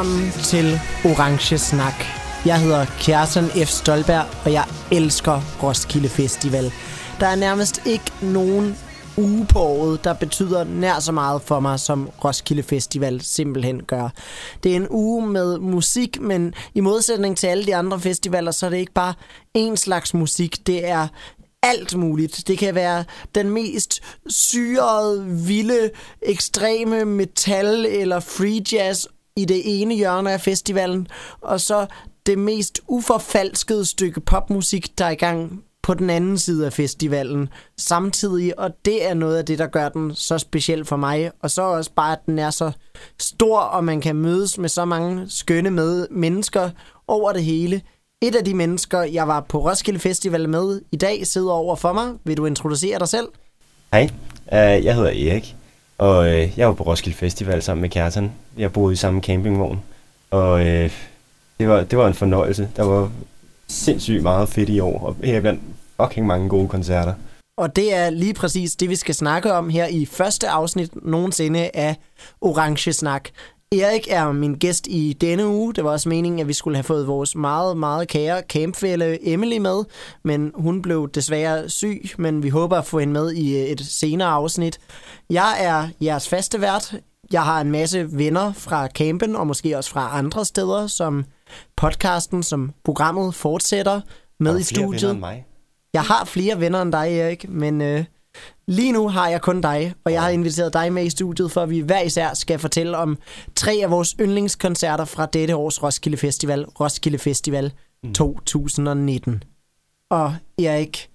Velkommen til Orange Snak. Jeg hedder Kjartan F. Stolberg, og jeg elsker Roskilde Festival. Der er nærmest ikke nogen uge på året, der betyder nær så meget for mig, som Roskilde Festival simpelthen gør. Det er en uge med musik, men i modsætning til alle de andre festivaler, så er det ikke bare én slags musik. Det er alt muligt. Det kan være den mest syrede, vilde, ekstreme metal eller free jazz i det ene hjørne af festivalen, og så det mest uforfalskede stykke popmusik, der er i gang på den anden side af festivalen samtidig, og det er noget af det, der gør den så speciel for mig. Og så også bare, at den er så stor, og man kan mødes med så mange skønne med mennesker over det hele. Et af de mennesker, jeg var på Roskilde Festival med i dag, sidder over for mig. Vil du introducere dig selv? Hej, uh, jeg hedder Erik, og øh, jeg var på Roskilde Festival sammen med Kjartan. Jeg boede i samme campingvogn, og øh, det, var, det var en fornøjelse. Der var sindssygt meget fedt i år, og heriblandt fucking mange gode koncerter. Og det er lige præcis det, vi skal snakke om her i første afsnit nogensinde af Orange Snak. Erik er min gæst i denne uge. Det var også meningen, at vi skulle have fået vores meget, meget kære campfælle Emily med, men hun blev desværre syg, men vi håber at få hende med i et senere afsnit. Jeg er jeres faste vært. Jeg har en masse venner fra campen, og måske også fra andre steder, som podcasten, som programmet fortsætter med i studiet. mig. Jeg har flere venner end dig, Erik, men øh, lige nu har jeg kun dig, og jeg har inviteret dig med i studiet, for at vi hver især skal fortælle om tre af vores yndlingskoncerter fra dette års Roskilde Festival, Roskilde Festival mm. 2019. Og Erik,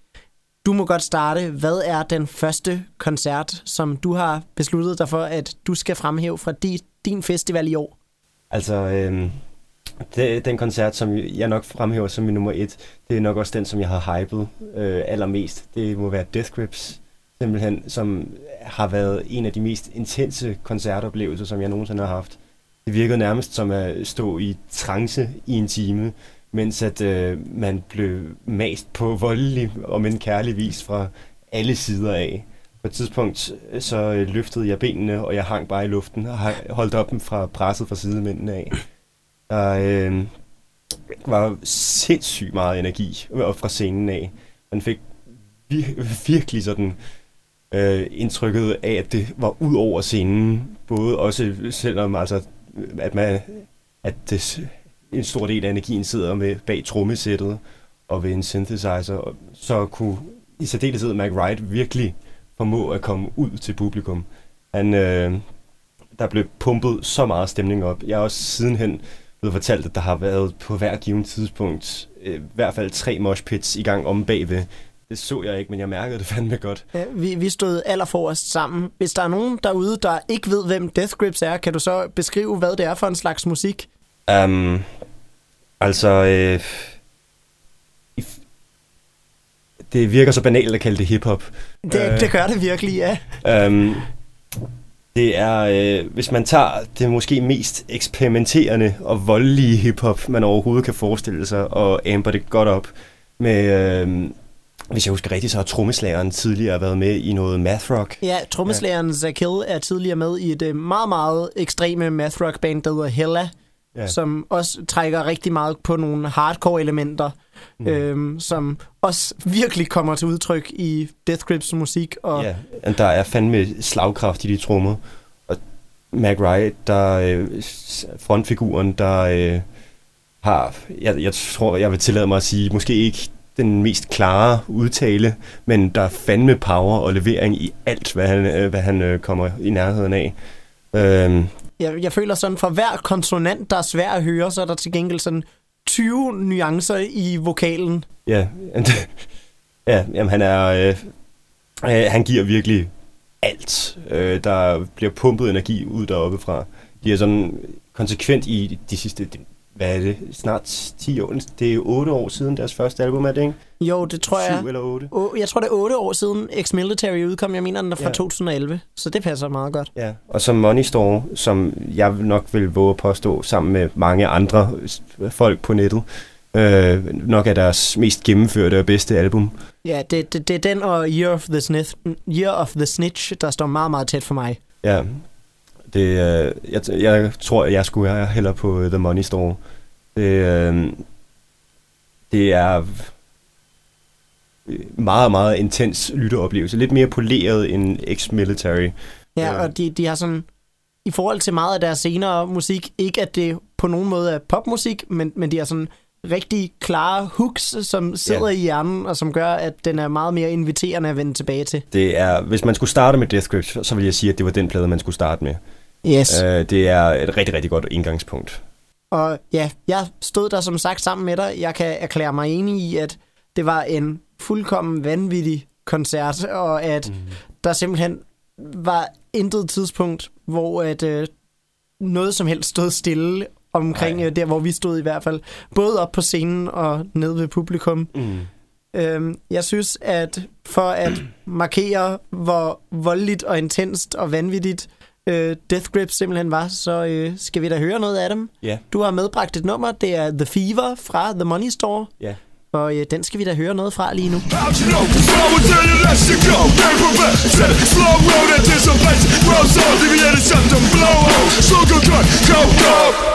du må godt starte. Hvad er den første koncert, som du har besluttet dig for, at du skal fremhæve fra di, din festival i år? Altså, øh, det, den koncert, som jeg nok fremhæver som min nummer et, det er nok også den, som jeg har hypet øh, allermest. Det må være Death Grips, simpelthen, som har været en af de mest intense koncertoplevelser, som jeg nogensinde har haft. Det virkede nærmest som at stå i trance i en time, mens at øh, man blev mast på voldelig og men kærlig vis fra alle sider af. På et tidspunkt øh, så øh, løftede jeg benene, og jeg hang bare i luften og holdt op dem fra presset fra sidemændene af. Der øh, var sindssygt meget energi øh, op fra scenen af. Man fik vir- virkelig sådan øh, øh, indtrykket af, at det var ud over scenen. Både også selvom altså, at, man, at det, en stor del af energien sidder med bag trommesættet og ved en synthesizer, så kunne i særdeleshed Mac Wright virkelig formå at komme ud til publikum. Han, øh, der blev pumpet så meget stemning op. Jeg har også sidenhen blevet fortalt, at der har været på hver given tidspunkt øh, i hvert fald tre moshpits i gang om bagved. Det så jeg ikke, men jeg mærkede det fandme godt. Ja, vi, vi stod allerforrest sammen. Hvis der er nogen derude, der ikke ved, hvem Death Grips er, kan du så beskrive, hvad det er for en slags musik? Um, altså, øh, det virker så banalt at kalde det hiphop. Det, uh, det gør det virkelig, ja. Um, det er, øh, hvis man tager det måske mest eksperimenterende og voldelige hiphop, man overhovedet kan forestille sig, og amper det godt op med... Øh, hvis jeg husker rigtigt, så har trommeslageren tidligere været med i noget math rock. Ja, trommeslageren ja. Zach Hill er tidligere med i et øh, meget, meget ekstreme math rock band, der hedder Hella, ja. som også trækker rigtig meget på nogle hardcore elementer, mm. øhm, som også virkelig kommer til udtryk i Death Grips musik. Og ja, der er fandme slagkraft i de trommer. Og Mac Wright, der øh, frontfiguren, der øh, har, jeg, jeg tror, jeg vil tillade mig at sige, måske ikke den mest klare udtale, men der er fandme power og levering i alt, hvad han, øh, hvad han øh, kommer i nærheden af. Øhm. Jeg, jeg føler sådan, for hver konsonant, der er svær at høre, så er der til gengæld sådan 20 nuancer i vokalen. Ja, ja jamen, han er... Øh, øh, han giver virkelig alt. Øh, der bliver pumpet energi ud deroppe fra. De er sådan konsekvent i de sidste hvad er det, snart 10 år, det er 8 år siden deres første album, er det ikke? Jo, det tror jeg. 7 eller 8? Jeg tror, det er 8 år siden X-Military udkom. Jeg mener, den er fra ja. 2011, så det passer meget godt. Ja, og som Money Store, som jeg nok vil våge at påstå, sammen med mange andre folk på nettet, øh, nok er deres mest gennemførte og bedste album. Ja, det, det, det er den og Year of, the Snith, Year of the Snitch, der står meget, meget tæt for mig. Ja, Det, øh, jeg, jeg tror, jeg skulle være heller på The Money Store. Det, øh, det er meget, meget intens lytteoplevelse. Lidt mere poleret end ex-military. Ja, Ja. og de, de har sådan, i forhold til meget af deres senere musik, ikke at det på nogen måde er popmusik, men, men de har sådan rigtig klare hooks, som sidder Ja. i hjernen, og som gør, at den er meget mere inviterende at vende tilbage til. Det er, hvis man skulle starte med Death Grips, så vil jeg sige, at det var den plade, man skulle starte med. Yes. Uh, det er et rigtig, rigtig godt indgangspunkt. Og ja, jeg stod der som sagt sammen med dig. Jeg kan erklære mig enig i, at det var en fuldkommen vanvittig koncert, og at mm. der simpelthen var intet tidspunkt, hvor at, øh, noget som helst stod stille omkring Nej. øh, der, hvor vi stod i hvert fald. Både op på scenen og nede ved publikum. Mm. Øhm, jeg synes, at for at markere, hvor voldeligt og intenst og vanvittigt øh, Death Grip simpelthen var, så øh, skal vi da høre noget af dem. Ja, Du har medbragt et nummer, det er The Fever fra The Money Store, ja. og øh, den skal vi da høre noget fra lige nu. How'd you know? Slow road deviated. Blow dog.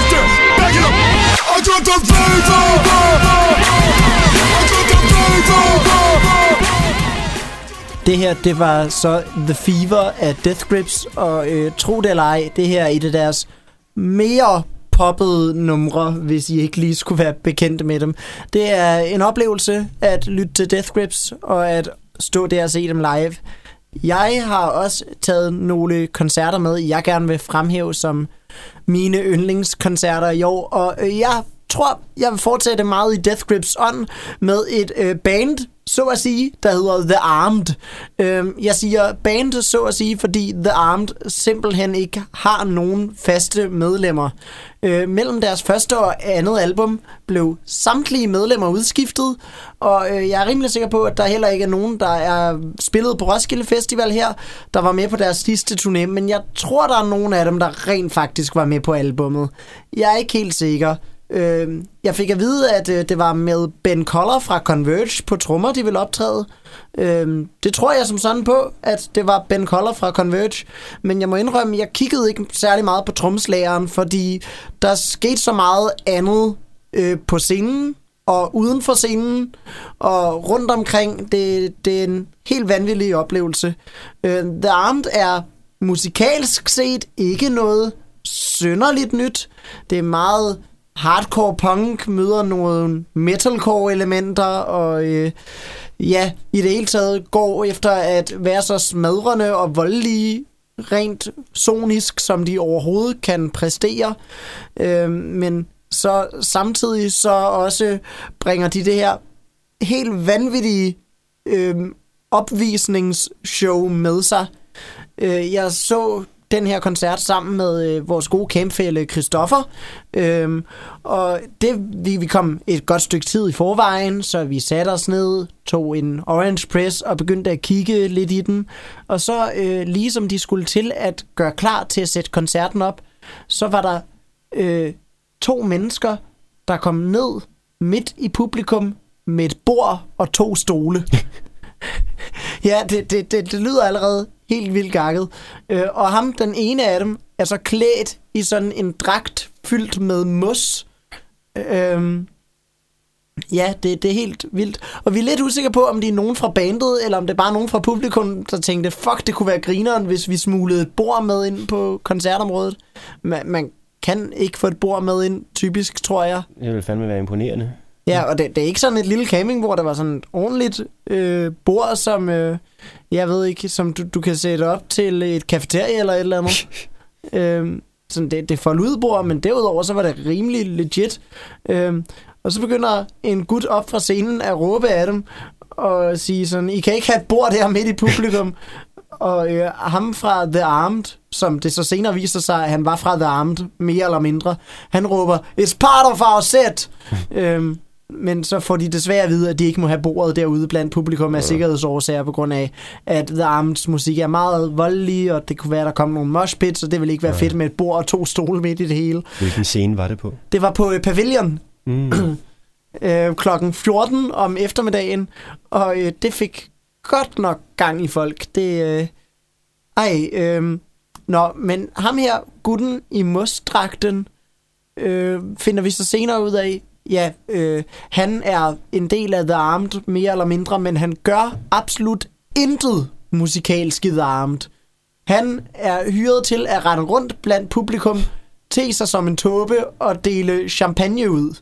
I got the fever. Det her, det var så The Fever af Death Grips, og øh, tro det eller ej, det her er et af deres mere poppede numre, hvis I ikke lige skulle være bekendte med dem. Det er en oplevelse at lytte til Death Grips, og at stå der og se dem live. Jeg har også taget nogle koncerter med, jeg gerne vil fremhæve som mine yndlingskoncerter i år, og øh, jeg tror, jeg vil fortsætte meget i Death Grips ånd med et øh, band, så at sige, der hedder The Armed. Øh, jeg siger band, så at sige, fordi The Armed simpelthen ikke har nogen faste medlemmer. Øh, mellem deres første og andet album blev samtlige medlemmer udskiftet, og øh, jeg er rimelig sikker på, at der heller ikke er nogen, der er spillet på Roskilde Festival her, der var med på deres sidste turné, men jeg tror, der er nogen af dem, der rent faktisk var med på albummet. Jeg er ikke helt sikker. Øh, jeg fik at vide, at øh, det var med Ben Coller fra Converge på trommer, de ville optræde. Øh, det tror jeg som sådan på, at det var Ben Coller fra Converge. Men jeg må indrømme, jeg kiggede ikke særlig meget på tromslageren, fordi der skete så meget andet øh, på scenen og uden for scenen og rundt omkring. Det, det er en helt vanvittig oplevelse. Øh, The Armed er musikalsk set ikke noget synderligt nyt. Det er meget hardcore punk møder nogle metalcore elementer og øh, ja, i det hele taget går efter at være så smadrende og voldelige rent sonisk, som de overhovedet kan præstere. Øh, men så samtidig så også bringer de det her helt vanvittige øh, opvisningsshow med sig. Øh, jeg så den her koncert sammen med øh, vores gode campfælle Christoffer. Øhm, og det, vi, vi kom et godt stykke tid i forvejen, så vi satte os ned, tog en Orange Press og begyndte at kigge lidt i den. Og så øh, ligesom de skulle til at gøre klar til at sætte koncerten op, så var der øh, to mennesker, der kom ned midt i publikum med et bord og to stole. ja, det, det, det, det lyder allerede helt vildt gakket. Øh, og ham, den ene af dem, er så klædt i sådan en dragt fyldt med mos. Øh, ja, det, det er helt vildt. Og vi er lidt usikre på, om det er nogen fra bandet, eller om det er bare nogen fra publikum, der tænkte, fuck, det kunne være grineren, hvis vi smuglede et bord med ind på koncertområdet. Man, man kan ikke få et bord med ind, typisk, tror jeg. Det vil fandme være imponerende. Ja, og det, det er ikke sådan et lille campingbord, der var sådan et ordentligt øh, bord, som, øh, jeg ved ikke, som du, du kan sætte op til et kafeterie eller et eller andet. øhm, sådan det, det er bord, men derudover så var det rimelig legit. Øhm, og så begynder en gut op fra scenen at råbe af dem og sige sådan, I kan ikke have et bord der midt i publikum. og øh, ham fra The Armed, som det så senere viser sig, at han var fra The Armed, mere eller mindre, han råber, It's part of our set! øhm, men så får de desværre at vide, at de ikke må have bordet derude blandt publikum af sikkerhedsårsager, på grund af, at The Armeds musik er meget voldelig, og det kunne være, at der kom nogle moshpits, og det ville ikke være Ja. fedt med et bord og to stole midt i det hele. Hvilken scene var det på? Det var på øh, Pavilion, Mm. øh, klokken 14 om eftermiddagen, og øh, det fik godt nok gang i folk. Det, øh, ej, øh, nå, men ham her, gutten i mostdragten, øh, finder vi så senere ud af, ja, øh, han er en del af The Armed, mere eller mindre, men han gør absolut intet musikalsk i The Armed. Han er hyret til at rette rundt blandt publikum, te sig som en tåbe og dele champagne ud.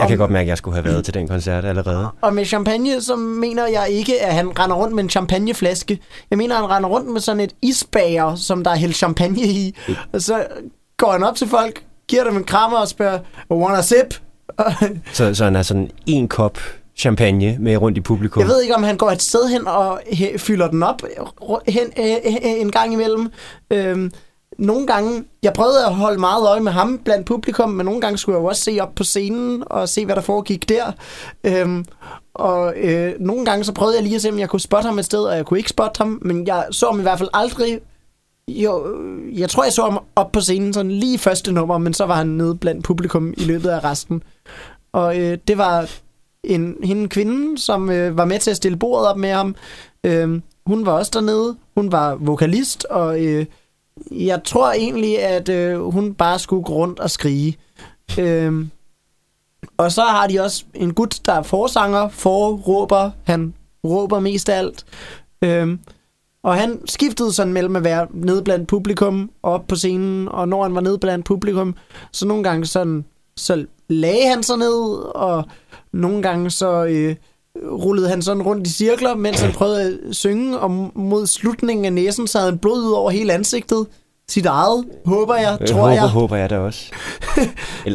Jeg kan godt mærke, at jeg skulle have været til den koncert allerede. Og med champagne, så mener jeg ikke, at han render rundt med en champagneflaske. Jeg mener, at han render rundt med sådan et isbager, som der er hældt champagne i. Og så går han op til folk, giver dem en krammer og spørger, want a sip? Så, så han har sådan en kop champagne med rundt i publikum. jeg ved ikke, om han går et sted hen og fylder den op hen, øh, øh, en gang imellem. Øhm, nogle gange, jeg prøvede at holde meget øje med ham blandt publikum, men nogle gange skulle jeg jo også se op på scenen og se, hvad der foregik der. Øhm, og øh, nogle gange så prøvede jeg lige at se, om jeg kunne spotte ham et sted, og jeg kunne ikke spotte ham, men jeg så ham i hvert fald aldrig. Jo, øh, jeg tror, jeg så ham op på scenen sådan lige første nummer, men så var han nede blandt publikum i løbet af resten. Og øh, det var en, hende en kvinde, som øh, var med til at stille bordet op med ham. Øh, hun var også dernede. Hun var vokalist, og øh, jeg tror egentlig, at øh, hun bare skulle gå rundt og skrige. Øh, og så har de også en gut, der er forsanger, forråber. Han råber mest af alt. Øh, og han skiftede sådan mellem at være nede blandt publikum og op på scenen, og når han var nede blandt publikum, så nogle gange sådan, så lagde han sig ned, og nogle gange så øh, rullede han sådan rundt i cirkler, mens han prøvede at synge, og mod slutningen af næsen, så havde han blod ud over hele ansigtet. Sit eget, håber jeg, tror håber, jeg. håber jeg da også. Øh,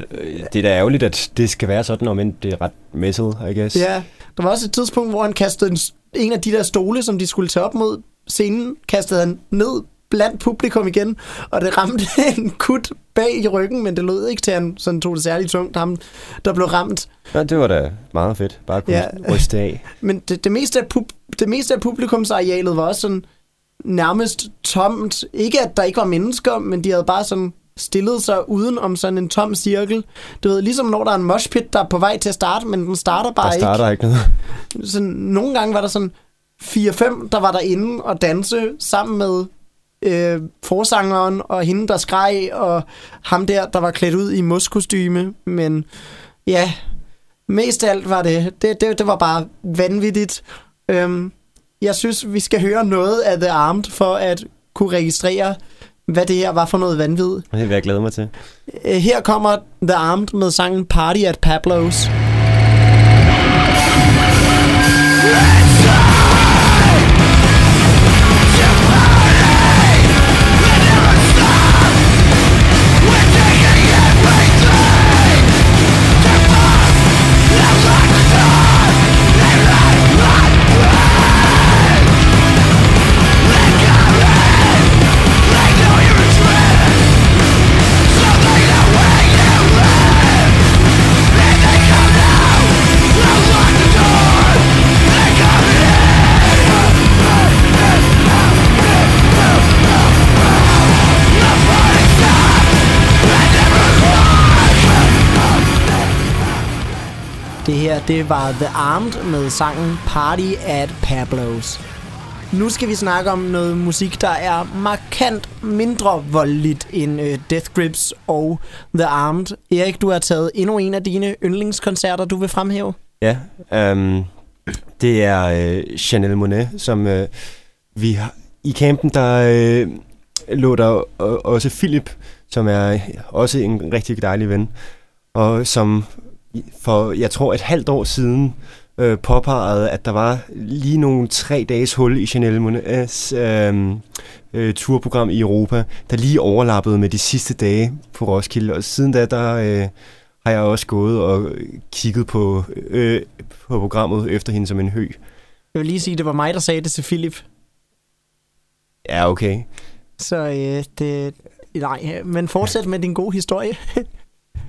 det er da ærgerligt, at det skal være sådan, om end det er ret messet, I guess. Ja, der var også et tidspunkt, hvor han kastede en, en af de der stole, som de skulle tage op mod scenen, kastede han ned blandt publikum igen, og det ramte en kut bag i ryggen, men det lød ikke til, at han sådan tog det særligt tungt, ham der blev ramt. Ja, det var da meget fedt. Bare at kunne Ja. ryste af. Men det, det, meste af pub, det meste af publikumsarealet var også sådan nærmest tomt. Ikke at der ikke var mennesker, men de havde bare sådan stillet sig uden om sådan en tom cirkel. Du ved, ligesom når der er en moshpit, der er på vej til at starte, men den starter bare Der ikke. starter ikke noget. sådan, nogle gange var der sådan 4-5, der var derinde og danse sammen med øh, forsangeren og hende, der skreg, og ham der, der var klædt ud i muskostyme. Men ja, mest af alt var det, det, det, det var bare vanvittigt. Øhm, jeg synes, vi skal høre noget af The Armed, for at kunne registrere, hvad det her var for noget vanvid. Det vil jeg glæde mig til. Øh, Her kommer The Armed med sangen Party at Pablo's. Det det var The Armed med sangen Party at Pablo's. Nu skal vi snakke om noget musik, der er markant mindre voldeligt end øh, Death Grips og The Armed. Erik, du har taget endnu en af dine yndlingskoncerter, du vil fremhæve. Ja, øhm, det er øh, Chanel Monet, som øh, vi har... I campen, der øh, lå der øh, også Philip, som er øh, også en rigtig dejlig ven, og som for, jeg tror, et halvt år siden øh, påpegede, at der var lige nogle tre dages hul i Chanel Monets øh, øh, turprogram i Europa, der lige overlappede med de sidste dage på Roskilde, og siden da, der... Øh, har jeg også gået og kigget på, øh, på programmet efter hende som en hø. Jeg vil lige sige, det var mig, der sagde det til Philip. Ja, okay. Så øh, det... Nej, men fortsæt med din gode historie.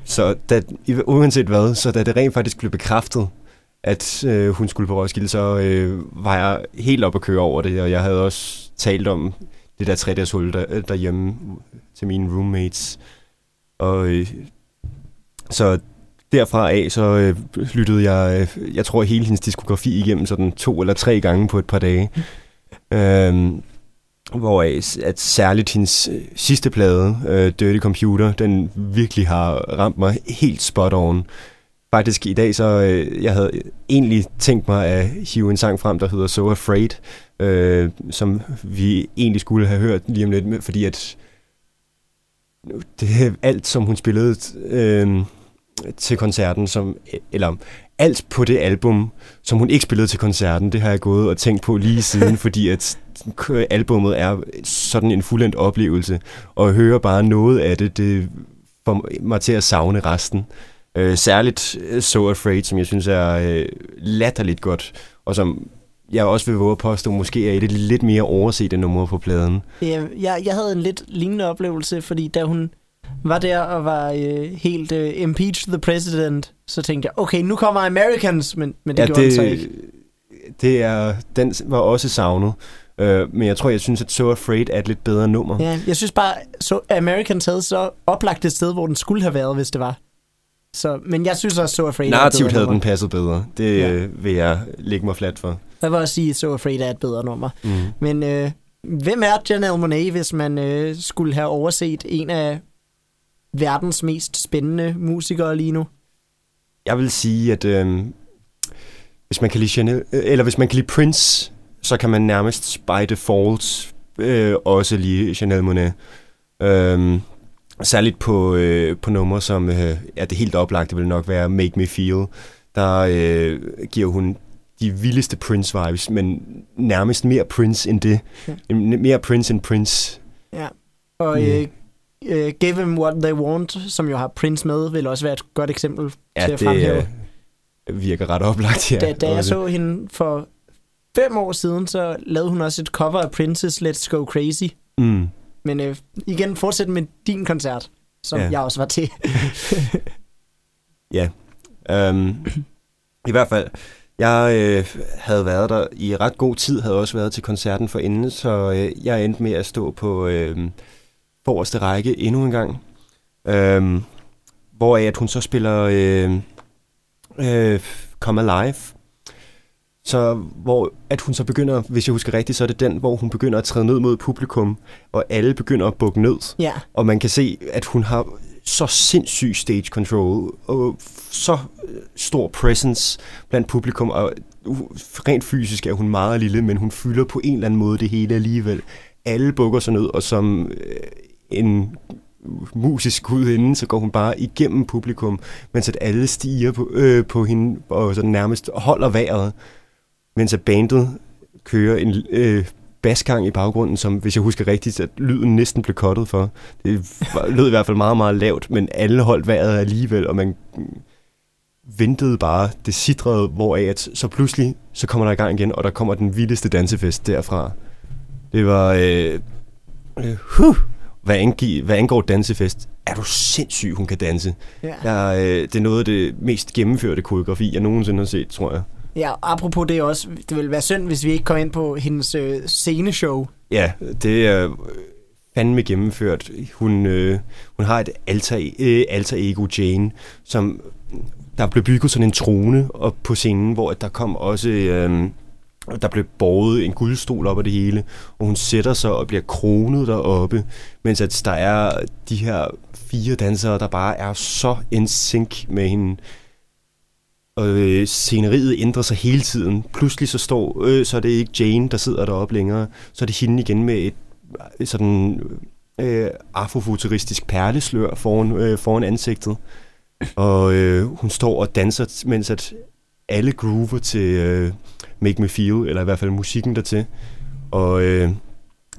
Så da, uanset hvad, så da det rent faktisk blev bekræftet, at øh, hun skulle på Roskilde, så øh, var jeg helt op at køre over det, og jeg havde også talt om det der 3 hul der, derhjemme til mine roommates. Og øh, så derfra af, så øh, lyttede jeg, øh, jeg tror, hele hendes diskografi igennem sådan to eller tre gange på et par dage. øhm, hvor at særligt hendes øh, sidste plade, øh, Dirty Computer, den virkelig har ramt mig helt spot on. Faktisk i dag, så øh, jeg havde egentlig tænkt mig at hive en sang frem, der hedder So Afraid, øh, som vi egentlig skulle have hørt lige om lidt, fordi at det er alt, som hun spillede øh, til koncerten, som, eller alt på det album, som hun ikke spillede til koncerten, det har jeg gået og tænkt på lige siden, fordi at albummet er sådan en fuldendt oplevelse, og at høre bare noget af det, det får mig til at savne resten. Øh, særligt øh, So Afraid, som jeg synes er øh, latterligt godt, og som jeg også vil våge at påstå, måske er et lidt mere overset nummer på pladen. Ja, jeg, jeg havde en lidt lignende oplevelse, fordi da hun var der og var øh, helt øh, impeach the president, så tænkte jeg, okay, nu kommer Americans, men, men det ja, gjorde det, så ikke. Det er, den var også savnet. Øh, men jeg tror, jeg synes, at So Afraid er et lidt bedre nummer. Ja, jeg synes bare, så Americans havde så oplagt et sted, hvor den skulle have været, hvis det var. Så, men jeg synes også, So Afraid Narrativt havde den passet bedre. Det ja. øh, vil jeg lægge mig flat for. Jeg vil også sige, at So Afraid er et bedre nummer. Mm. Men øh, hvem er Janelle Monáe, hvis man øh, skulle have overset en af verdens mest spændende musikere lige nu? Jeg vil sige, at øh, hvis man kan lide Chanel, øh, eller hvis man kan lide Prince, så kan man nærmest by default øh, også lide Chanel Monet. Øh, særligt på, øh, på numre, som øh, er det helt oplagte vil nok være Make Me Feel. Der øh, giver hun de vildeste Prince-vibes, men nærmest mere Prince end det. Ja. Mere Prince end Prince. Ja, og mm. øh, uh, Give Them What They Want, som jo har Prince med, vil også være et godt eksempel ja, til at fremhæve. Det virker ret oplagt, ja. Da, da jeg så hende for fem år siden, så lavede hun også et cover af Princess Let's Go Crazy. Mm. Men uh, igen, fortsæt med din koncert, som ja. jeg også var til. ja. Um, I hvert fald, jeg øh, havde været der i ret god tid, havde også været til koncerten for inden, så øh, jeg endte med at stå på øh, forreste række endnu en gang. Øhm, hvor at hun så spiller øh, øh, Come Alive. Så hvor at hun så begynder, hvis jeg husker rigtigt, så er det den, hvor hun begynder at træde ned mod publikum, og alle begynder at bukke ned. Ja. Og man kan se, at hun har så sindssyg stage control, og så stor presence blandt publikum, og rent fysisk er hun meget lille, men hun fylder på en eller anden måde det hele alligevel. Alle bukker sig ned, og som øh, en musisk gudinde, så går hun bare igennem publikum, mens at alle stiger på, øh, på hende og så nærmest holder vejret, mens at bandet kører en øh, basgang i baggrunden, som hvis jeg husker rigtigt, at lyden næsten blev kottet for. Det lød i hvert fald meget, meget lavt, men alle holdt vejret alligevel, og man ventede bare, det sidrede, hvoraf at så pludselig, så kommer der i gang igen, og der kommer den vildeste dansefest derfra. Det var... Øh, øh, huh, hvad, angi, hvad angår dansefest, er du sindssyg, hun kan danse. Ja. Der, øh, det er noget af det mest gennemførte koreografi, jeg nogensinde har set, tror jeg. Ja, apropos det også, det vil være synd, hvis vi ikke kommer ind på hendes øh, sceneshow. Ja, det er fandme gennemført. Hun, øh, hun har et alter, øh, alter ego Jane, som der blev bygget sådan en trone op på scenen, hvor der kom også... Øh, der blev båret en guldstol op af det hele, og hun sætter sig og bliver kronet deroppe, mens at der er de her fire dansere, der bare er så in sync med hende. Og øh, sceneriet ændrer sig hele tiden. Pludselig så står, øh, så er det ikke Jane, der sidder deroppe længere, så er det hende igen med et øh, sådan øh, afrofuturistisk perleslør foran, øh, foran ansigtet. Og øh, hun står og danser, mens at alle groover til... Øh, Make Me Feel, eller i hvert fald musikken dertil. Og øh,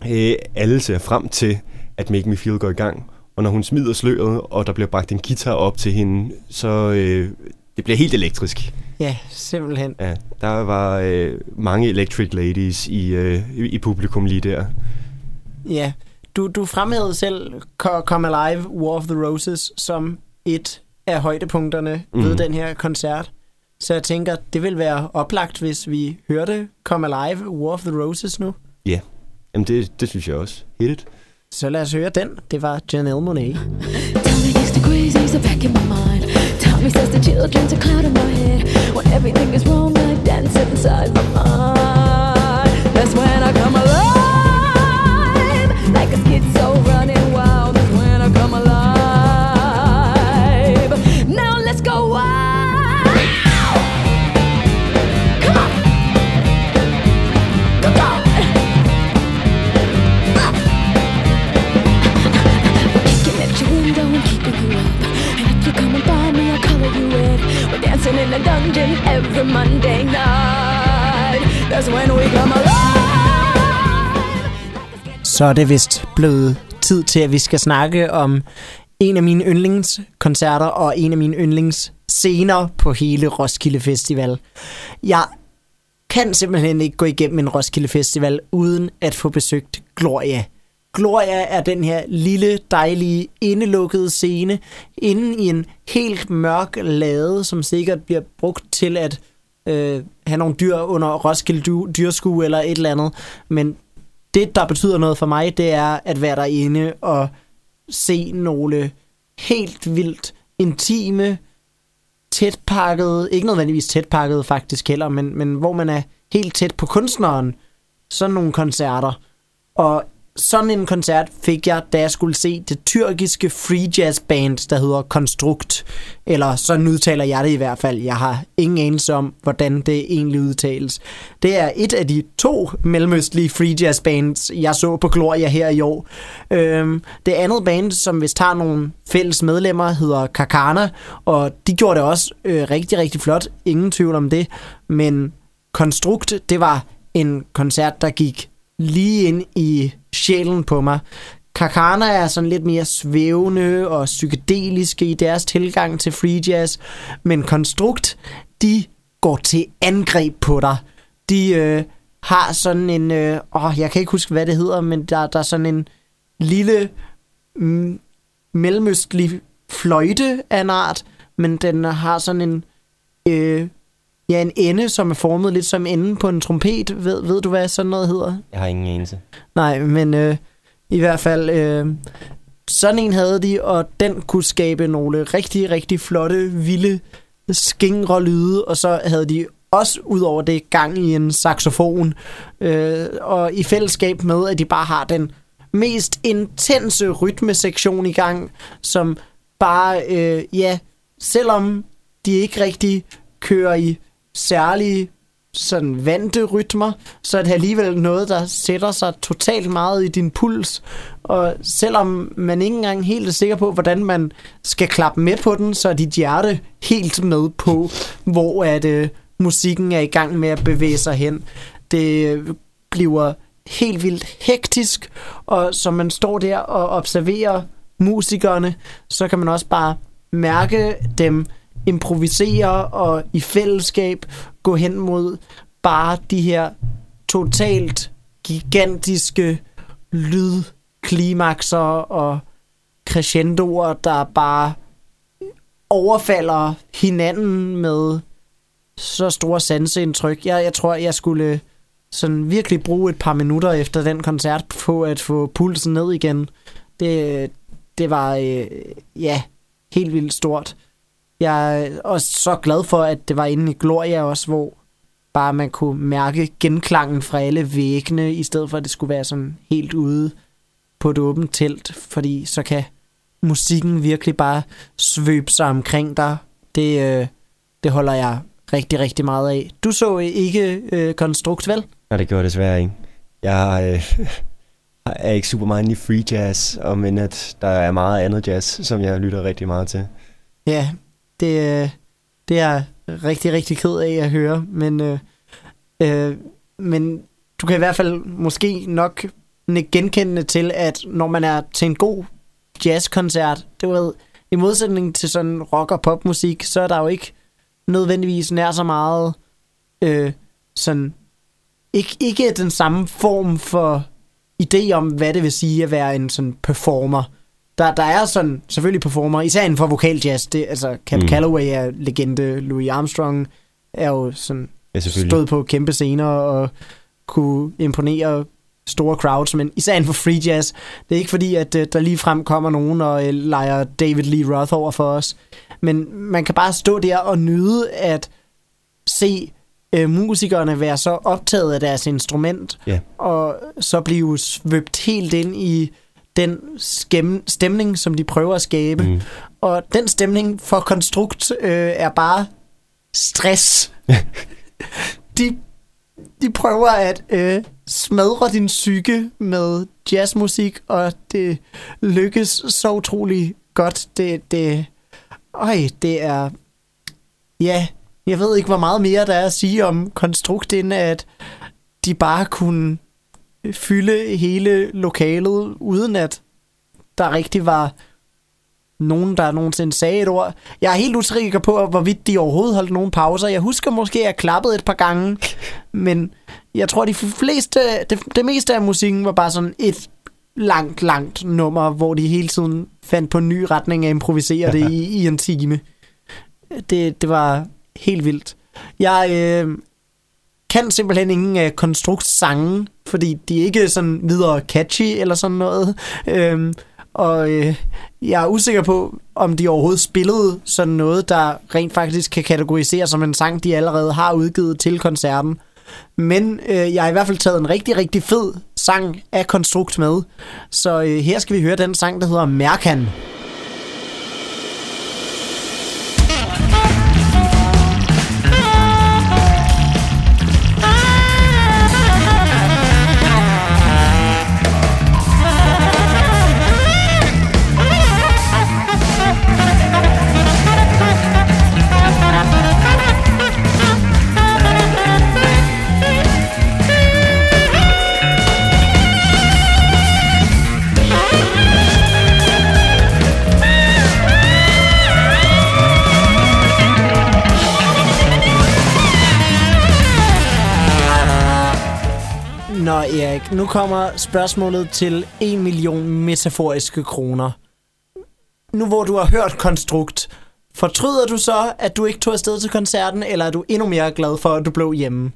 øh, alle ser frem til, at Make Me Feel går i gang. Og når hun smider sløret, og der bliver bragt en guitar op til hende, så øh, det bliver helt elektrisk. Ja, simpelthen. Ja, der var øh, mange Electric Ladies i, øh, i publikum lige der. Ja, du, du fremhævede selv Come Alive, War of the Roses, som et af højdepunkterne mm. ved den her koncert. Så jeg tænker, det vil være oplagt, hvis vi hørte Come Alive, War of the Roses nu. Ja, yeah. Jamen det, det synes jeg også. Hit it. Så lad os høre den. Det var Janelle Monáe. Tell me says the children's a cloud in my head When everything is wrong I dance inside my mind dancing in a dungeon every Monday night That's when we come alive Så er det vist blevet tid til, at vi skal snakke om en af mine yndlingskoncerter og en af mine yndlingsscener på hele Roskilde Festival. Jeg kan simpelthen ikke gå igennem en Roskilde Festival uden at få besøgt Gloria. Gloria er den her lille, dejlige, indelukkede scene inde i en helt mørk lade, som sikkert bliver brugt til at øh, have nogle dyr under Roskilde dyrskue eller et eller andet. Men det, der betyder noget for mig, det er at være derinde og se nogle helt vildt intime, tætpakkede, ikke nødvendigvis tætpakkede faktisk heller, men, men hvor man er helt tæt på kunstneren. Sådan nogle koncerter. Og sådan en koncert fik jeg, da jeg skulle se det tyrkiske free jazz band, der hedder Konstrukt. Eller sådan udtaler jeg det i hvert fald. Jeg har ingen anelse om, hvordan det egentlig udtales. Det er et af de to mellemøstlige free jazz bands, jeg så på Gloria her i år. Øhm, det andet band, som vist har nogle fælles medlemmer, hedder Kakana, og de gjorde det også øh, rigtig, rigtig flot. Ingen tvivl om det. Men Konstrukt, det var en koncert, der gik lige ind i sjælen på mig. Kakana er sådan lidt mere svævende og psykedeliske i deres tilgang til free jazz, men Konstrukt, de går til angreb på dig. De øh, har sådan en, øh, åh, jeg kan ikke huske, hvad det hedder, men der, der er sådan en lille mm, mellemøstlig fløjte af en art, men den har sådan en, øh, ja, en ende, som er formet lidt som enden på en trompet. Ved, ved du, hvad sådan noget hedder? Jeg har ingen anelse. Nej, men øh, i hvert fald, øh, sådan en havde de, og den kunne skabe nogle rigtig, rigtig flotte, vilde, skingre lyde, og så havde de også ud over det gang i en saxofon, øh, og i fællesskab med, at de bare har den mest intense rytmesektion i gang, som bare, øh, ja, selvom de ikke rigtig kører i særlige sådan vante rytmer, så er det alligevel noget, der sætter sig totalt meget i din puls. Og selvom man ikke engang helt er sikker på, hvordan man skal klappe med på den, så er dit hjerte helt med på, hvor at, øh, musikken er i gang med at bevæge sig hen. Det øh, bliver helt vildt hektisk, og som man står der og observerer musikerne, så kan man også bare mærke dem improvisere og i fællesskab gå hen mod bare de her totalt gigantiske lydklimakser og crescendoer, der bare overfalder hinanden med så store sanseindtryk. Jeg, jeg tror, jeg skulle sådan virkelig bruge et par minutter efter den koncert på at få pulsen ned igen. Det, det var, øh, ja, helt vildt stort. Jeg er også så glad for, at det var inde i Gloria også, hvor bare man kunne mærke genklangen fra alle væggene, i stedet for at det skulle være sådan helt ude på et åbent telt, fordi så kan musikken virkelig bare svøbe sig omkring dig. Det, øh, det holder jeg rigtig, rigtig meget af. Du så ikke øh, Konstrukt, vel? Nej, det gjorde jeg desværre ikke. Jeg øh, er ikke super meget i free jazz, og men at der er meget andet jazz, som jeg lytter rigtig meget til. Ja, det, øh, det er rigtig, rigtig ked af at høre, men, øh, øh, men du kan i hvert fald måske nok genkendende til, at når man er til en god jazzkoncert, det ved, i modsætning til sådan rock- og popmusik, så er der jo ikke nødvendigvis nær så meget øh, sådan, ikke, ikke den samme form for idé om, hvad det vil sige at være en sådan performer. Der, der er sådan selvfølgelig performer, især inden for vokaljazz. Det, altså, Cap Mm. Calloway er legende, Louis Armstrong er jo sådan Ja, stod på kæmpe scener og kunne imponere store crowds, men især inden for free jazz. Det er ikke fordi, at øh, der lige frem kommer nogen og øh, leger David Lee Roth over for os. Men man kan bare stå der og nyde at se øh, musikerne være så optaget af deres instrument, Ja. og så blive svøbt helt ind i den skem- stemning, som de prøver at skabe. Mm. Og den stemning for konstrukt øh, er bare stress. de, de prøver at øh, smadre din psyke med jazzmusik, og det lykkes så utrolig godt. Det, det, øj, det er... Ja, jeg ved ikke, hvor meget mere der er at sige om konstrukt, end at de bare kunne fylde hele lokalet, uden at der rigtig var nogen, der nogensinde sagde et ord. Jeg er helt usikker på, hvorvidt de overhovedet holdt nogen pauser. Jeg husker måske, at jeg klappede et par gange, men jeg tror, de fleste, det, det meste af musikken var bare sådan et langt, langt nummer, hvor de hele tiden fandt på en ny retning at improvisere det i, i en time. Det, det var helt vildt. Jeg øh, kan simpelthen ingen øh, konstruktsange, fordi de er ikke sådan videre catchy eller sådan noget. Øhm, og øh, jeg er usikker på, om de overhovedet spillede sådan noget, der rent faktisk kan kategoriseres som en sang, de allerede har udgivet til koncerten. Men øh, jeg har i hvert fald taget en rigtig, rigtig fed sang af Konstrukt med. Så øh, her skal vi høre den sang, der hedder Mærkan. Mærkan. Frederik. nu kommer spørgsmålet til 1 million metaforiske kroner. Nu hvor du har hørt Konstrukt, fortryder du så, at du ikke tog afsted til koncerten, eller er du endnu mere glad for, at du blev hjemme?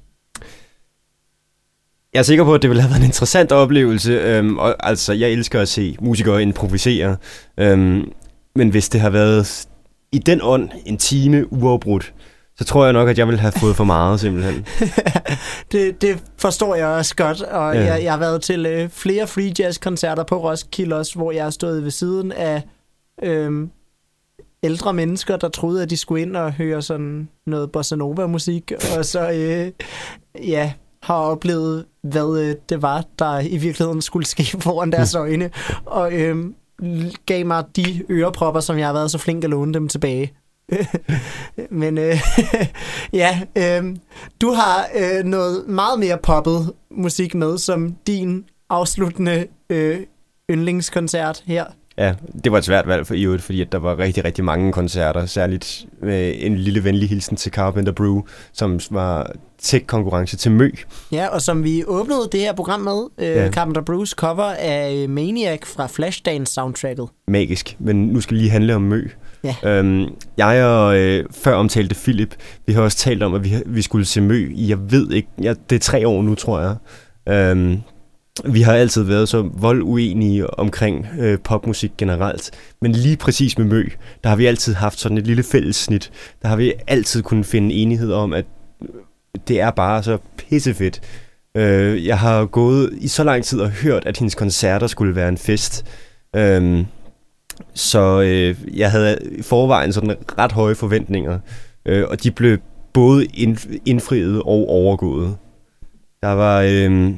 Jeg er sikker på, at det ville have været en interessant oplevelse. Øhm, og, altså, jeg elsker at se musikere improvisere. Øhm, men hvis det har været i den ånd en time uafbrudt, så tror jeg nok, at jeg ville have fået for meget simpelthen. det, det forstår jeg også godt, og Ja. jeg, jeg har været til øh, flere free jazz-koncerter på Roskilde også, hvor jeg har stået ved siden af øh, ældre mennesker, der troede, at de skulle ind og høre sådan noget bossa nova-musik, og så øh, ja, har oplevet, hvad øh, det var, der i virkeligheden skulle ske foran deres øjne, og øh, gav mig de ørepropper, som jeg har været så flink at låne dem tilbage. Men øh, ja, øh, du har øh, noget meget mere poppet musik med som din afsluttende øh, yndlingskoncert her. Ja, det var et svært valg for i øvrigt, fordi at der var rigtig, rigtig mange koncerter, særligt med en lille venlig hilsen til Carpenter Brew, som var tech-konkurrence til Mø. Ja, og som vi åbnede det her program med, øh, Ja. Carpenter Bruce cover af øh, Maniac fra Flashdance soundtracket. Magisk, men nu skal det lige handle om Mø. Ja. Øhm, jeg og øh, før omtalte Philip, vi har også talt om, at vi, vi skulle se Mø i, jeg ved ikke, jeg, det er tre år nu, tror jeg. Øhm, vi har altid været så vold uenige omkring øh, popmusik generelt, men lige præcis med Mø, der har vi altid haft sådan et lille fællessnit. Der har vi altid kunnet finde enighed om, at øh, det er bare så pissefedt. Øh, jeg har gået i så lang tid og hørt, at hendes koncerter skulle være en fest. Øhm, så øh, jeg havde i forvejen sådan ret høje forventninger, øh, og de blev både ind, indfriet og overgået. Der var øh,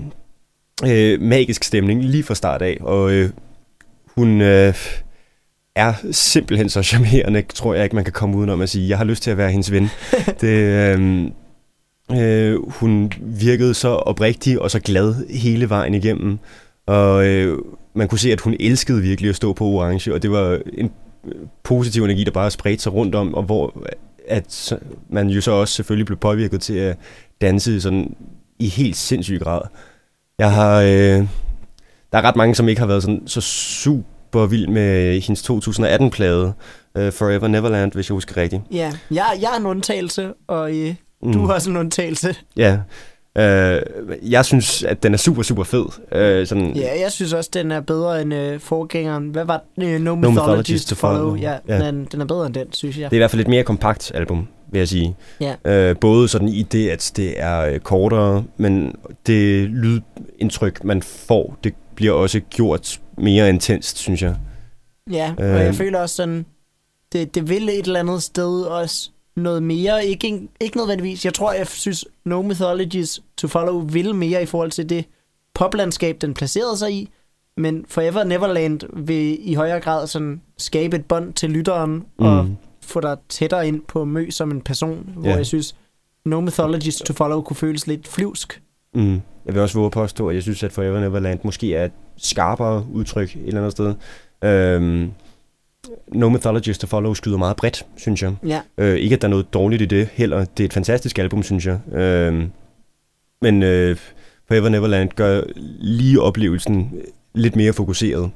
øh, magisk stemning lige fra start af, og øh, hun øh, er simpelthen så charmerende, tror jeg ikke, man kan komme udenom at sige. Jeg har lyst til at være hendes ven. det, øh, øh, hun virkede så oprigtig og så glad hele vejen igennem, og øh, man kunne se, at hun elskede virkelig at stå på orange, og det var en øh, positiv energi, der bare spredte sig rundt om, og hvor at man jo så også selvfølgelig blev påvirket til at danse sådan i helt sindssyg grad. Jeg har, øh, der er ret mange, som ikke har været sådan, så super vild med hendes 2018-plade, uh, Forever Neverland, hvis jeg husker rigtigt. Ja, jeg, jeg er en undtagelse, og øh, Mm. du er også en undtagelse. Ja. Øh, jeg synes, at den er super, super fed. Øh, sådan, Ja, jeg synes også, den er bedre end øh, forgængeren. Hvad var den? Øh, no, No to to Follow. Follow. Ja, Ja. Den, den er bedre end den, synes jeg. Det er i hvert fald et mere kompakt album, vil jeg sige. Ja. Øh, både sådan i det, at det er øh, kortere, men det lydindtryk, man får, det bliver også gjort mere intenst, synes jeg. Ja, og Øh. jeg føler også sådan, det, det vil et eller andet sted også noget mere. Ikke, ikke nødvendigvis. Jeg tror, jeg synes, No Mythologies to Follow vil mere i forhold til det poplandskab, den placerede sig i. Men Forever Neverland vil i højere grad sådan skabe et bånd til lytteren mm. og få dig tættere ind på Mø som en person, hvor Ja. jeg synes, No Mythologies to Follow kunne føles lidt flyvsk. Mm. Jeg vil også våge at påstå, at jeg synes, at Forever Neverland måske er et skarpere udtryk et eller andet sted. Øhm, no Mythologies to Follow skyder meget bredt, synes jeg. Ja, Øh, ikke, at der er noget dårligt i det heller. Det er et fantastisk album, synes jeg. Øh, men øh, Forever Neverland gør lige oplevelsen lidt mere fokuseret.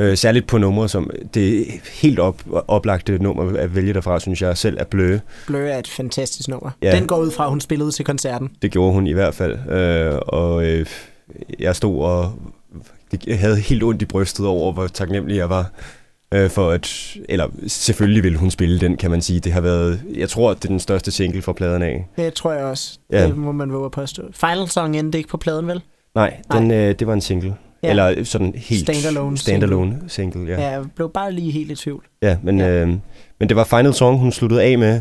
Øh, særligt på numre, som det helt op, oplagte nummer at vælge derfra, synes jeg selv er bløde. Blur er et fantastisk nummer. Ja. Den går ud fra, at hun spillede til koncerten. Det gjorde hun i hvert fald. Øh, og øh, jeg stod og jeg havde helt ondt i brystet over, hvor taknemmelig jeg var øh, for at, eller selvfølgelig ville hun spille den, kan man sige. Det har været, jeg tror, det er den største single fra pladen af. Det tror jeg også. Ja. Det må man våge at påstå. Final Song endte ikke på pladen, vel? Nej, den, øh, det var en single. Ja. Eller sådan helt Standalone standalone single. ja. Ja. Jeg blev bare lige helt i tvivl. ja men, Ja. øh, men det var Final Song, hun sluttede af med.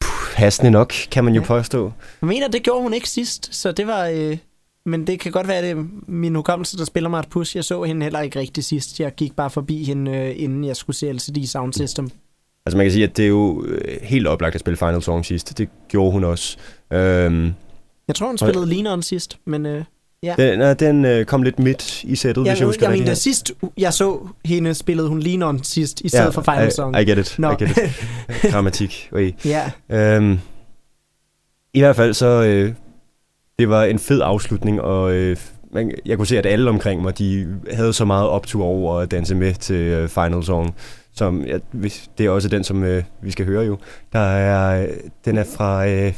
Puh, passende nok, kan man jo Ja. påstå. Jeg mener, det gjorde hun ikke sidst, så det var... Øh, men det kan godt være, det er min hukommelse, der spiller mig et push. Jeg så hende heller ikke rigtig sidst. Jeg gik bare forbi hende, øh, inden jeg skulle se LCD Sound System. Altså man kan sige, at det er jo øh, helt oplagt at spille Final Song sidst. Det gjorde hun også. Øhm, Jeg tror, hun spillede Lean On sidst, men... Øh, ja. den, nej, den øh, kom lidt midt i sættet, Jeg, hvis jeg husker jeg, jeg mener, sidst jeg så hende, spillede hun Lean On sidst, i stedet Ja, for Final I, Song. I get it. Nå. I get it. Grammatik. Wait. ja, Øhm, I hvert fald så, øh, det var en fed afslutning, og øh, man, jeg kunne se, at alle omkring mig, de havde så meget optur over at danse med til øh, Final Song, som jeg, hvis, det er også den, som øh, vi skal høre jo. Der er, øh, den er fra, øh,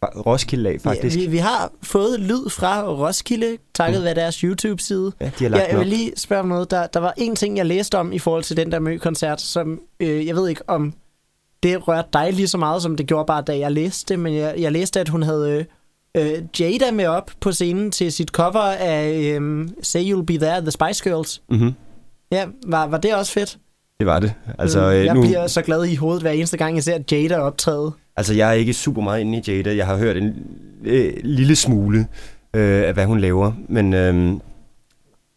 fra Roskilde af, faktisk. Ja, vi, vi har fået lyd fra Roskilde, takket Mm. være deres YouTube-side. Ja, de har lagt Ja, jeg op. vil lige spørge om noget. Der, der var en ting, jeg læste om i forhold til den der Mø-koncert, som øh, jeg ved ikke om det rørte dig lige så meget, som det gjorde bare, da jeg læste det, men jeg, jeg læste, at hun havde øh, øh, Jada med op på scenen til sit cover af øh, Say You'll Be There, The Spice Girls. Mm-hmm. Ja, var, var det også fedt? Det var det. Altså, Øh, øh, jeg nu, bliver så glad i hovedet hver eneste gang, jeg ser Jada optræde. altså, jeg er ikke super meget inde i Jada. Jeg har hørt en øh, lille smule øh, af, hvad hun laver, men... Øh,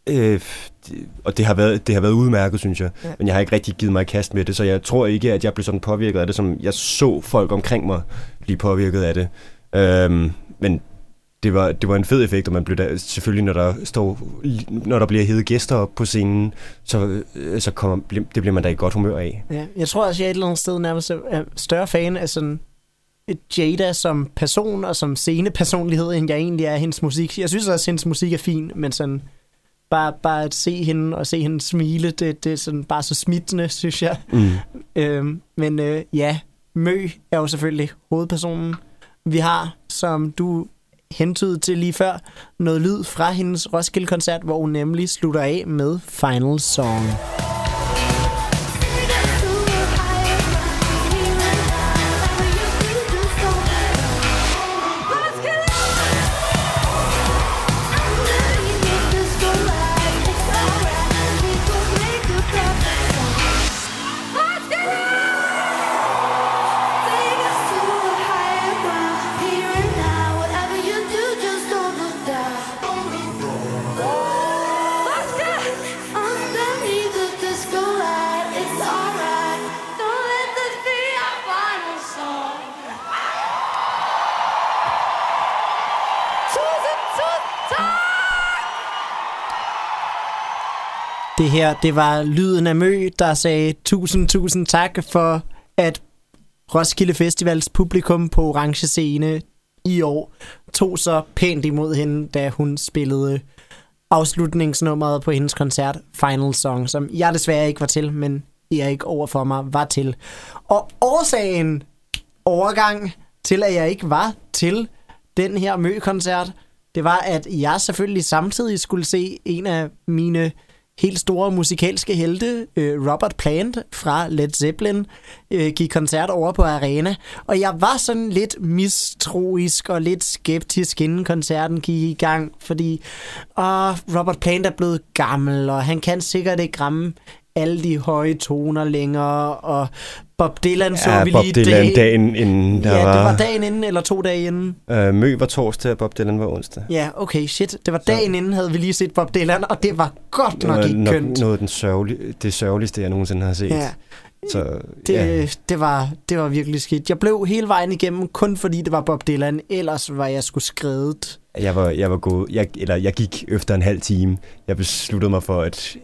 øh, det, og det har, været, det har været udmærket, synes jeg. Ja. Men jeg har ikke rigtig givet mig kast med det, så jeg tror ikke, at jeg blev sådan påvirket af det, som jeg så folk omkring mig blive påvirket af det. Øhm, men det var, det var en fed effekt, og man blev da, selvfølgelig, når der, står, når der bliver hævet gæster op på scenen, så, øh, så kommer, det bliver man da i godt humør af. Ja, jeg tror også, jeg er et eller andet sted nærmest er større fan af sådan et Jada som person og som scenepersonlighed, end jeg egentlig er hendes musik. Jeg synes også, at hendes musik er fin, men sådan bare, bare at se hende og se hende smile, det, det er sådan bare så smittende, synes jeg. Mm. Øhm, men øh, ja, Mø er jo selvfølgelig hovedpersonen. Vi har, som du hentydede til lige før, noget lyd fra hendes Roskilde-koncert, hvor hun nemlig slutter af med Final Song. Det her, det var lyden af Mø, der sagde tusind, tusind tak for, at Roskilde Festivals publikum på Orange Scene i år tog så pænt imod hende, da hun spillede afslutningsnummeret på hendes koncert, Final Song, som jeg desværre ikke var til, men Erik overfor mig var til. Og årsagen, overgang til, at jeg ikke var til den her Mø-koncert, det var, at jeg selvfølgelig samtidig skulle se en af mine helt store musikalske helte, øh, Robert Plant fra Led Zeppelin, øh, gik koncert over på Arena. Og jeg var sådan lidt mistroisk og lidt skeptisk, inden koncerten gik i gang, fordi åh, Robert Plant er blevet gammel, og han kan sikkert ikke ramme alle de høje toner længere, og Bob Dylan så Ja, vi Bob lige Dylan dag- dagen inden, der ja, var... det var dagen inden, eller to dage inden. Øh, Mø var torsdag, og Bob Dylan var onsdag. Ja, okay, shit. Det var dagen inden, havde vi lige set Bob Dylan, og det var godt nok ikke noget, kønt. noget af den sørgelige, det sørgeligste, jeg nogensinde har set. Ja, Så, det, ja. det, var, det var virkelig skidt. Jeg blev hele vejen igennem, kun fordi det var Bob Dylan, ellers var jeg sgu skrevet. Jeg var, jeg var gået, jeg, eller jeg gik efter en halv time. Jeg besluttede mig for, at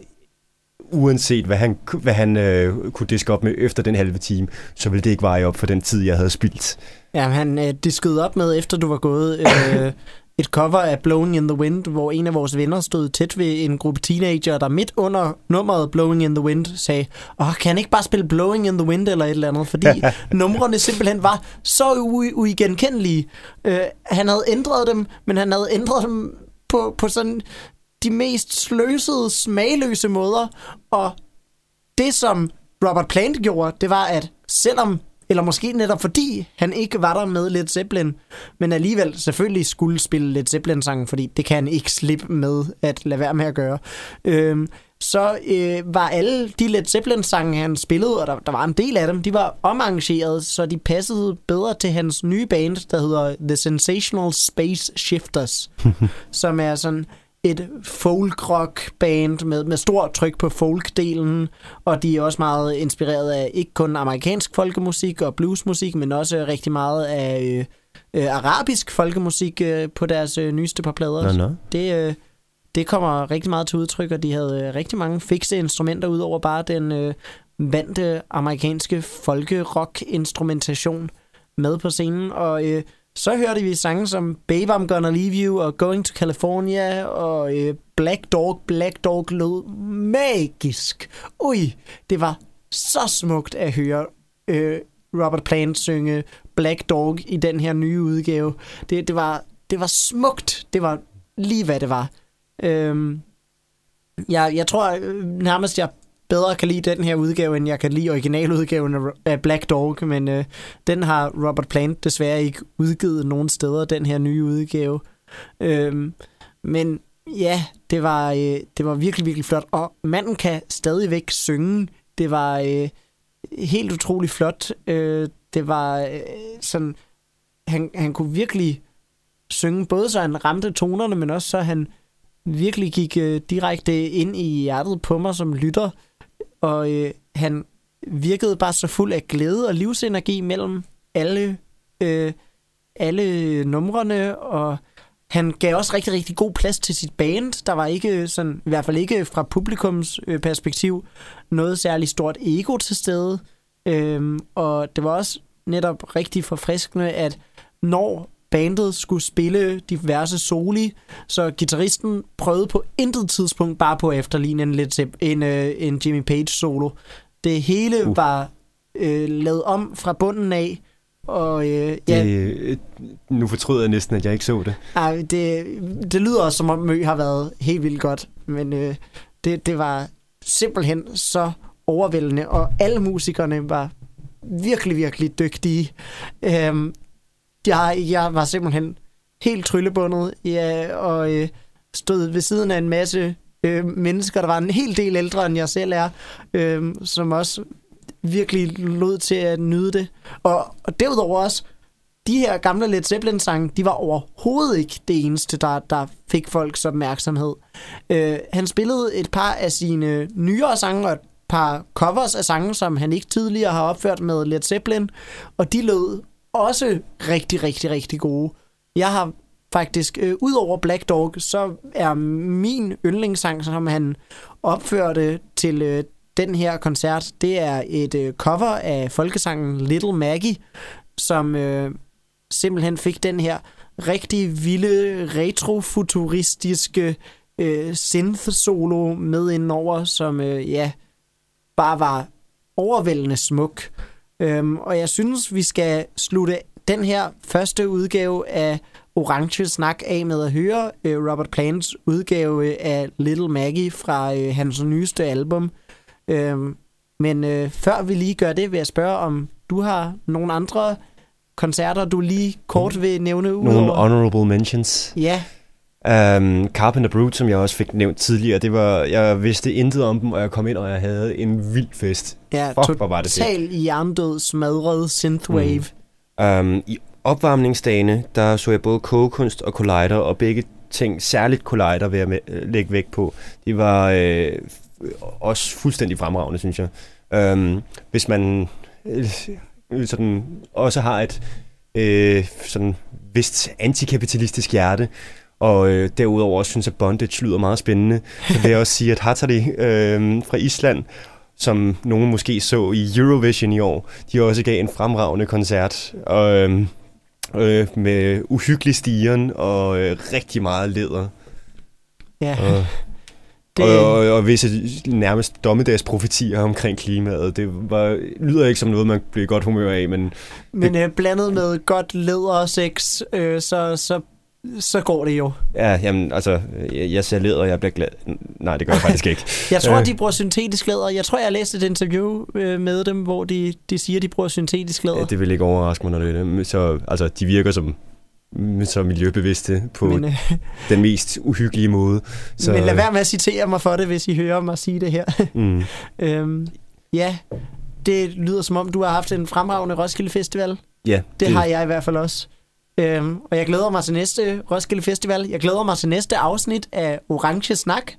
uanset hvad han, hvad han øh, kunne diske op med efter den halve time, så ville det ikke veje op for den tid, jeg havde spildt. Ja, han øh, diskede op med, efter du var gået, øh, et cover af Blowing in the Wind, hvor en af vores venner stod tæt ved en gruppe teenager, der midt under nummeret Blowing in the Wind sagde, Åh, kan han ikke bare spille Blowing in the Wind eller et eller andet? Fordi numrene simpelthen var så u- uigenkendelige. Øh, han havde ændret dem, men han havde ændret dem på, på sådan de mest sløsede, smagløse måder. Og det, som Robert Plant gjorde, det var, at selvom, eller måske netop fordi, han ikke var der med Led Zeppelin, men alligevel selvfølgelig skulle spille Led Zeppelin-sangen, fordi det kan han ikke slippe med at lade være med at gøre. Øhm, så øh, var alle de Led Zeppelin-sange, han spillede, og der, der var en del af dem, de var omarrangeret, så de passede bedre til hans nye band, der hedder The Sensational Space Shifters, som er sådan et folk-rock-band med, med stort tryk på folk-delen, og de er også meget inspireret af ikke kun amerikansk folkemusik og bluesmusik, men også rigtig meget af øh, øh, arabisk folkemusik øh, på deres øh, nyeste par plader. Nå, nå. Det, øh, det kommer rigtig meget til udtryk, og de havde øh, rigtig mange fikse instrumenter, ud over bare den øh, vante amerikanske folke-rock-instrumentation med på scenen, og øh, så hørte vi sange som Babe I'm Gonna Leave You og Going to California og øh, Black Dog. Black Dog lød magisk. Ui, det var så smukt at høre øh, Robert Plant synge Black Dog i den her nye udgave. Det, det, var, det var smukt. Det var lige hvad det var. Øhm, jeg, jeg tror øh, nærmest, jeg bedre kan lide den her udgave, end jeg kan lide originaludgaven af- Black Dog, men øh, den har Robert Plant desværre ikke udgivet nogen steder, den her nye udgave. Øhm, men ja, det var, øh, det var virkelig, virkelig flot, og manden kan stadigvæk synge. Det var øh, helt utrolig flot. Øh, det var øh, sådan, han, han kunne virkelig synge, både så han ramte tonerne, men også så han virkelig gik øh, direkte ind i hjertet på mig som lytter, og øh, han virkede bare så fuld af glæde og livsenergi mellem alle, øh, alle numrene, og han gav også rigtig, rigtig god plads til sit band. Der var ikke sådan, i hvert fald ikke fra publikums øh, perspektiv, noget særligt stort ego til stede. Øhm, og det var også netop rigtig forfriskende, at når bandet skulle spille diverse soli, så gitarristen prøvede på intet tidspunkt bare på efterligne en, Zepp- en, øh, en Jimmy Page solo. Det hele Uh. uh. var øh, lavet om fra bunden af, og øh, ja, Det, øh, nu fortryder jeg næsten, at jeg ikke så det. ej, det, det lyder også som om Mø har været helt vildt godt, men øh, det, det var simpelthen så overvældende, og alle musikerne var virkelig, virkelig dygtige. Øhm, jeg, jeg var simpelthen helt tryllebundet, ja, og øh, stod ved siden af en masse øh, mennesker, der var en hel del ældre, end jeg selv er, øh, som også virkelig lod til at nyde det. Og, og derudover også, de her gamle Led Zeppelin-sange, de var overhovedet ikke det eneste, der, der fik folks opmærksomhed. Øh, han spillede et par af sine nyere sange og et par covers af sange, som han ikke tidligere har opført med Led Zeppelin, og de lød også rigtig, rigtig, rigtig gode. Jeg har faktisk, øh, ud over Black Dog, så er min yndlingssang, som han opførte til øh, den her koncert, det er et øh, cover af folkesangen Little Maggie, som øh, simpelthen fik den her rigtig vilde, retrofuturistiske øh, synth-solo med indover, som øh, ja, bare var overvældende smuk. Øhm, og jeg synes, vi skal slutte den her første udgave af Orange Snak af med at høre øh, Robert Plants udgave af Little Maggie fra øh, hans nyeste album. Øhm, men øh, før vi lige gør det, vil jeg spørge, om du har nogle andre koncerter, du lige kort vil nævne ud Nogle honorable mentions. Ja, Um, Carpenter Brute, som jeg også fik nævnt tidligere, det var, jeg vidste intet om dem, og jeg kom ind, og jeg havde en vild fest. ja Fuck, hvor var det total jerndød smadret synthwave. Mm. Um, I opvarmningsdagene, der så jeg både kogekunst og Collider, og begge ting, særligt Collider, vil jeg med, øh, lægge vægt på. De var øh, også fuldstændig fremragende, synes jeg. Um, hvis man øh, sådan, også har et øh, sådan vist antikapitalistisk hjerte, og øh, derudover også synes, at Bondage lyder meget spændende, så vil jeg også sige, at Hattari øh, fra Island, som nogen måske så i Eurovision i år, de også gav en fremragende koncert, og, øh, øh, med uhyggelig stigen og øh, rigtig meget læder. Ja, Og, det, det... og, og, og visse nærmest dommedagsprofetier omkring klimaet. Det var, lyder ikke som noget, man bliver godt humør af, men men øh, blandet med godt læder og sex, øh, så, så, så går det jo. ja, jamen, altså, jeg, jeg ser læder, og jeg bliver glad. Nej, det gør jeg faktisk ikke. Jeg tror, Øh. de bruger syntetisk læder. Jeg tror, jeg læste et interview øh, med dem, hvor de, de siger, de bruger syntetisk læder. Ja, det vil ikke overraske mig, når det er det. Så, altså, de virker som så miljøbevidste på men, øh, den mest uhyggelige måde. Så, men lad være med at citere mig for det, hvis I hører mig sige det her. Mm, øhm, ja, det lyder som om, du har haft en fremragende Roskilde Festival. ja, Det har jeg i hvert fald også. Øhm, og jeg glæder mig til næste Roskilde Festival. Jeg glæder mig til næste afsnit af Orange Snak.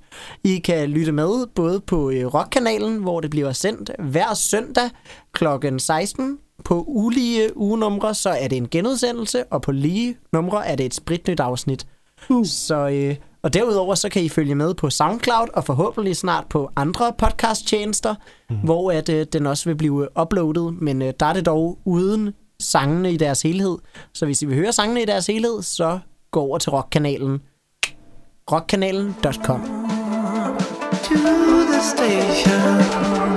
I kan lytte med både på øh, Rockkanalen, hvor det bliver sendt hver søndag kl. 16. På ulige ugenumre, så er det en genudsendelse, og på lige numre er det et spritnyt afsnit. Uh. Så, øh, og derudover så kan I følge med på SoundCloud, og forhåbentlig snart på andre podcasttjenester, mm. hvor at, øh, den også vil blive uploadet. Men øh, der er det dog uden sangene i deres helhed. Så hvis I vil høre sangene i deres helhed, så gå over til rockkanalen. rockkanalen.com to the station.